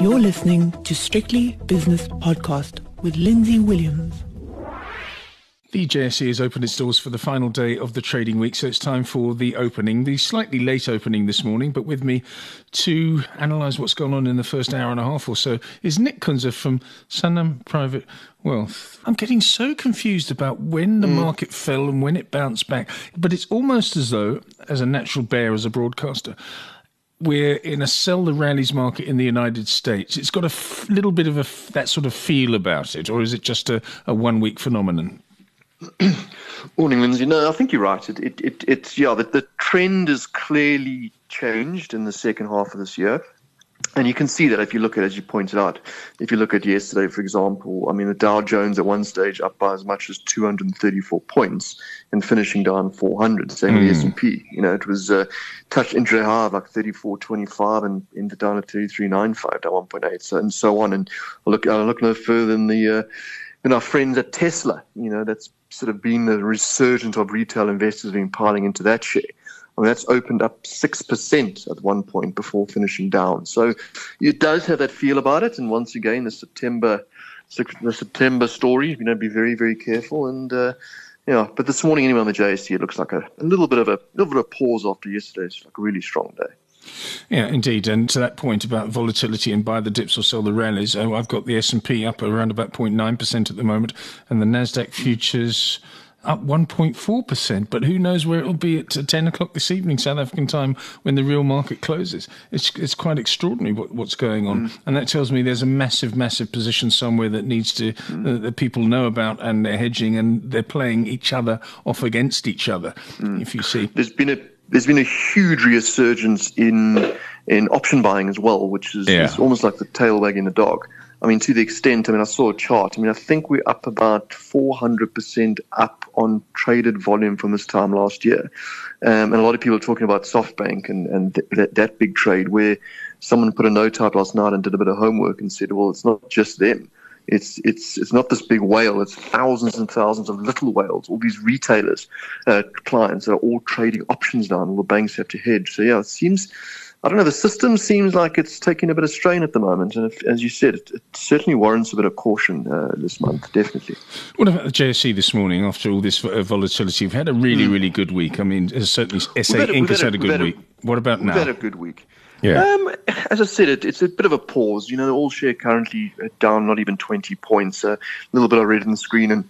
You're listening to Strictly Business Podcast with Lindsay Williams. The JSE has opened its doors for the final day of the trading week, so it's time for the opening, the slightly late opening this morning. But with me to analyse what's gone on in the first hour and a half or so is Nick Kunze from Sanlam Private Wealth. I'm getting so confused about when the mm. market fell and when it bounced back, but it's almost as though, as a natural bear, as a broadcaster, we're in a sell the rallies market in the United States. It's got a f- little bit of a f- that sort of feel about it, or is it just a, a one week phenomenon? Morning, Lindsay. No, I think you're right. It, it, it, it's yeah, the, the trend has clearly changed in the second half of this year. And you can see that if you look at, as you pointed out, if you look at yesterday, for example, I mean, the Dow Jones at one stage up by as much as 234 points and finishing down 400. Same mm. with the hmm. S&P. You know, it was uh, touched intraday high of like 34.25 and ended down at 33.95 down 1.8, so and so on. And I look, I look no further than the uh, than our friends at Tesla. You know, that's sort of been the resurgence of retail investors being piling into that share. I mean, that's opened up 6% at one point before finishing down. So it does have that feel about it. And once again, the September the September story, you know, be very, very careful. And, uh, yeah, but this morning anyway on the JSE, it looks like a, a little bit of a little bit of pause after yesterday's like a really strong day. Yeah, indeed. And to that point about volatility and buy the dips or sell the rallies, oh, I've got the S&P up around about 0.9% at the moment and the Nasdaq futures up 1.4%. But who knows where it'll be at 10 o'clock this evening, South African time, when the real market closes. It's, it's quite extraordinary what, what's going on. Mm. And that tells me there's a massive, massive position somewhere that needs to, mm. uh, that people know about and they're hedging and they're playing each other off against each other, mm. if you see. There's been a there's been a huge resurgence in in option buying as well, which is, yeah. is almost like the tail wagging the dog. I mean, to the extent, I mean, I saw a chart. I mean, I think we're up about 400% up on traded volume from this time last year. Um, and a lot of people are talking about SoftBank and, and th- that, that big trade where someone put a note out last night and did a bit of homework and said, well, it's not just them. It's it's it's not this big whale. It's thousands and thousands of little whales. All these retailers, uh, clients that are all trading options now, and all the banks have to hedge. So yeah, it seems I don't know. The system seems like it's taking a bit of strain at the moment, and if, as you said, it, it, certainly warrants a bit of caution uh, this month. Definitely. What about the JSE this morning? After all this uh, volatility, we've had a really, mm. really good week. I mean, certainly SA Inc has had a, good week. what about now? We've had a good week. Yeah. Um, as I said, it, it's a bit of a pause. You know, all share currently down not even 20 points. A little bit I read on the screen, and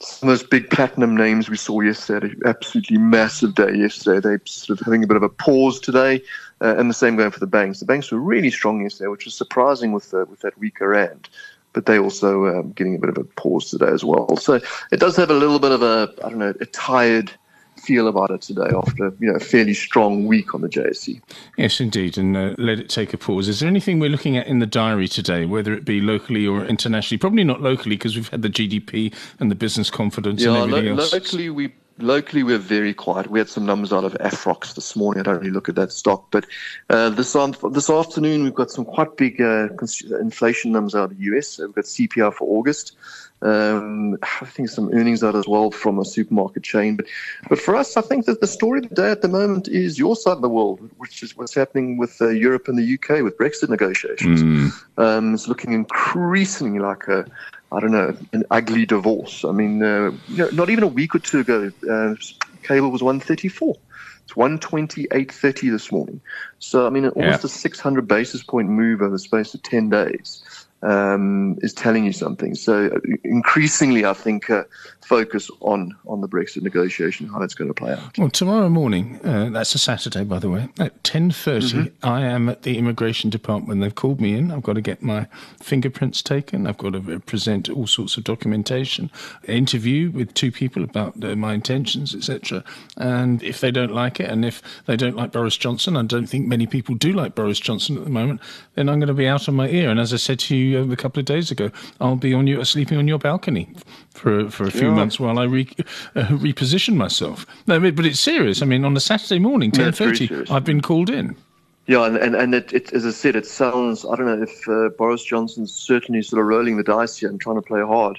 some of those big platinum names we saw yesterday, absolutely massive day yesterday. They're sort of having a bit of a pause today. Uh, and the same going for the banks. The banks were really strong yesterday, which was surprising with uh, with that weaker end. But they also um, getting a bit of a pause today as well. So it does have a little bit of a I don't know a tired feel about it today after you know a fairly strong week on the JSE. Yes, indeed, and uh, let it take a pause. Is there anything we're looking at in the diary today, whether it be locally or internationally? Probably not locally because we've had the GDP and the business confidence yeah, and everything lo- else. Locally, we locally we're very quiet. We had some numbers out of Afrox this morning. I don't really look at that stock, but uh, this on, this afternoon we've got some quite big uh, inflation numbers out of the US. We've got CPI for August. Um, I think some earnings out as well from a supermarket chain. But but for us, I think that the story of the day at the moment is your side of the world, which is what's happening with uh, Europe and the UK with Brexit negotiations. Mm. Um, it's looking increasingly like a I don't know, an ugly divorce. I mean, uh, you know, not even a week or two ago, uh, cable was 134. It's 128.30 this morning. So, I mean, almost yeah. a 600 basis point move over the space of 10 days um, is telling you something. So uh, increasingly, I think uh, focus on on the Brexit negotiation, how that's going to play out. Well, tomorrow morning, uh, that's a Saturday, by the way, at ten thirty, mm mm-hmm. I am at the immigration department. They've called me in. I've got to get my fingerprints taken. I've got to present all sorts of documentation, interview with two people about uh, my intentions, etc. And if they don't like it, and if they don't like Boris Johnson, I don't think many people do like Boris Johnson at the moment, then I'm going to be out on my ear. And as I said to you a couple of days ago. I'll be on you sleeping on your balcony for for a few yeah. months while I re, uh, reposition myself. No, but it's serious. I mean, on a Saturday morning, ten thirty, I've been called in. Yeah, and, and, and it, it, as I said, it sounds, I don't know if uh, Boris Johnson's certainly sort of rolling the dice here and trying to play hard.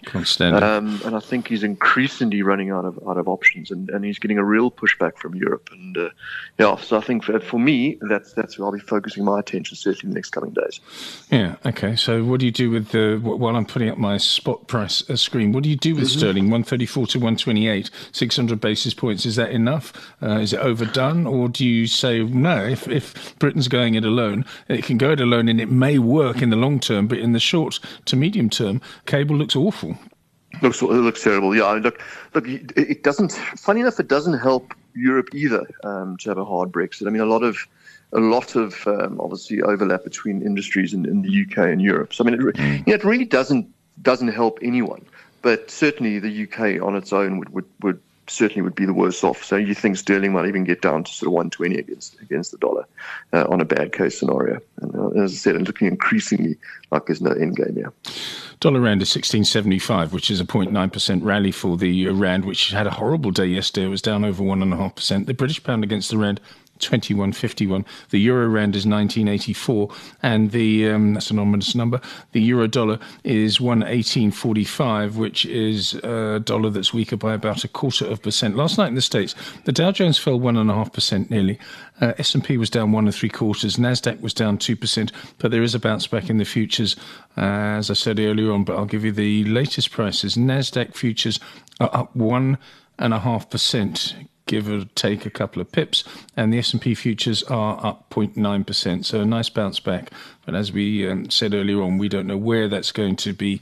Um, and I think he's increasingly running out of out of options and, and he's getting a real pushback from Europe. And uh, yeah, so I think for, for me, that's that's where I'll be focusing my attention certainly in the next coming days. Yeah, okay. So what do you do with the, while I'm putting up my spot price uh, screen, what do you do with mm-hmm. sterling? 134 to 128, 600 basis points. Is that enough? Uh, is it overdone? Or do you say, no, if, if Britain going it alone. It can go it alone and it may work in the long term, but in the short to medium term, cable looks awful. Looks it looks terrible. Yeah, look, look. It doesn't. Funny enough, it doesn't help Europe either um, to have a hard Brexit. I mean, a lot of a lot of um, obviously overlap between industries in, in, the UK and Europe. So I mean, it, mm. you know, it really doesn't doesn't help anyone. But certainly the UK on its own would would, would certainly would be the worst off. So you think sterling might even get down to sort of 120 against against the dollar uh, on a bad case scenario. And uh, as I said, it's looking increasingly like there's no end game here. Dollar rand is 1675, which is a 0.9% rally for the rand, which had a horrible day yesterday. It was down over 1.5%. The British pound against the rand 2151. The euro rand is 1984, and the um, that's an ominous number. The euro dollar is 118.45, which is a dollar that's weaker by about a quarter of percent. Last night in the states, the Dow Jones fell one and a half percent nearly. Uh, S&P was down one and three quarters. Nasdaq was down two percent, but there is a bounce back in the futures, uh, as I said earlier on. But I'll give you the latest prices. Nasdaq futures are up one and a half percent give or take a couple of pips, and the S&P futures are up 0.9%. So a nice bounce back. But as we um, said earlier on, we don't know where that's going to be.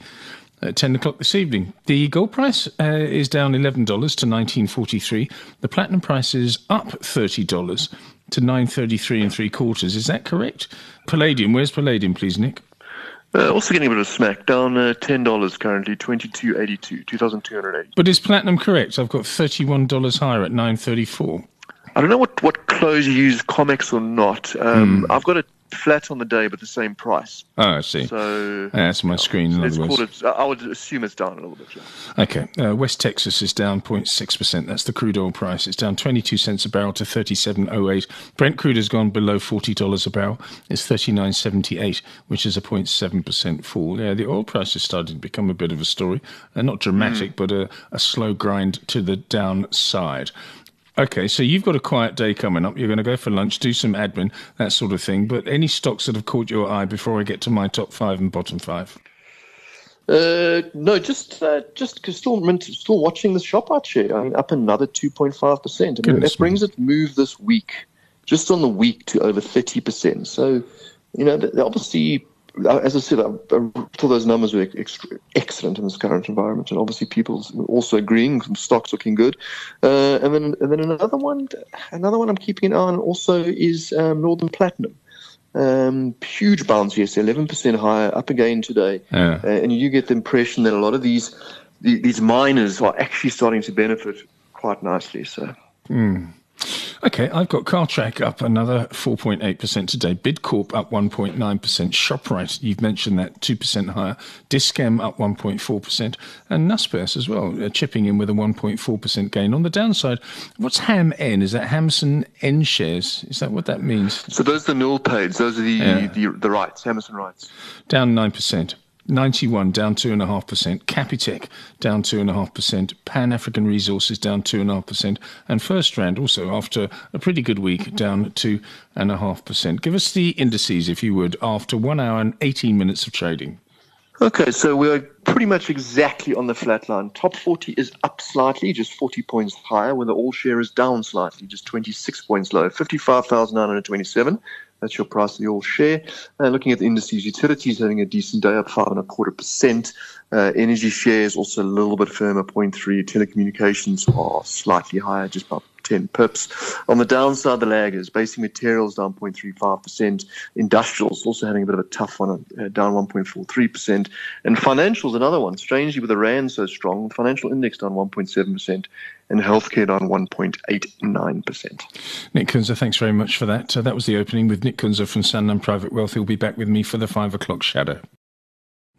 At 10 o'clock this evening. The gold price uh, is down $11 to 1943. The platinum price is up $30 to 933 and three quarters. Is that correct? Palladium, where's palladium, please, Nick? Uh, also getting a bit of smack down uh, ten dollars currently, twenty two eighty two, two thousand two hundred eighty. But is platinum correct? I've got thirty one dollars higher at nine thirty four. I don't know what what close you use, Comex or not. Um, mm. I've got a flat on the day, but the same price. Oh, I see. So yeah, that's my screen. In let's it. I would assume it's down a little bit. Yeah. Okay. Uh, West Texas is down 0.6 percent. That's the crude oil price. It's down 22 cents a barrel to 37.08. Brent crude has gone below 40 dollars a barrel. It's 39.78, which is a 0.7 percent fall. Yeah, the oil price is starting to become a bit of a story. Uh, not dramatic, mm. but a, a slow grind to the downside. Okay, so you've got a quiet day coming up. You're going to go for lunch, do some admin, that sort of thing. But any stocks that have caught your eye before I get to my top five and bottom five? Uh, no, just uh, just because still still watching the Shoprite share. I mean, up another two point five percent. I mean, that brings it move this week, just on the week to over thirty percent. So, you know, obviously as I said, I, I thought those numbers were ex- excellent in this current environment, and obviously people also agreeing some stocks looking good. Uh, and then and then another one, another one I'm keeping an eye on also is um, Northam Platinum. Um, huge bounce yesterday, 11% higher, up again today, yeah. uh, and you get the impression that a lot of these these miners are actually starting to benefit quite nicely. So. Mm. Okay, I've got Cartrack up another 4.8% today. Bidcorp up 1.9%. Shoprite, you've mentioned that, 2% higher. Dis-Chem up 1.4%. And Naspers as well, uh, chipping in with a 1.4% gain. On the downside, what's HAM N? Is that Hammerson N shares? Is that what that means? So those are the nil paids. Those are the, yeah. the, the rights, Hammerson rights. Down 9%. 91 down 2.5%, Capitec down 2.5%, Pan African Resources down 2.5%, and First FirstRand also, after a pretty good week, down 2.5%. Give us the indices, if you would, after one hour and 18 minutes of trading. Okay, so we're pretty much exactly on the flat line. Top 40 is up slightly, just 40 points higher, where the all share is down slightly, just 26 points lower, 55,927. That's your price of the all share. Uh, looking at the indices, utilities having a decent day, up five and a quarter percent. Uh, energy shares also a little bit firmer, 0.3. Telecommunications are slightly higher, just about 10 pips. On the downside, the laggers, basic materials down 0.35%. Industrials also having a bit of a tough one, uh, down 1.43%. And financials, another one. Strangely, with the RAND so strong, financial index down 1.7% and healthcare down 1.89%. Nick Kunze, thanks very much for that. Uh, that was the opening with Nick Kunze from Sanlam Private Wealth. He'll be back with me for the five o'clock shadow.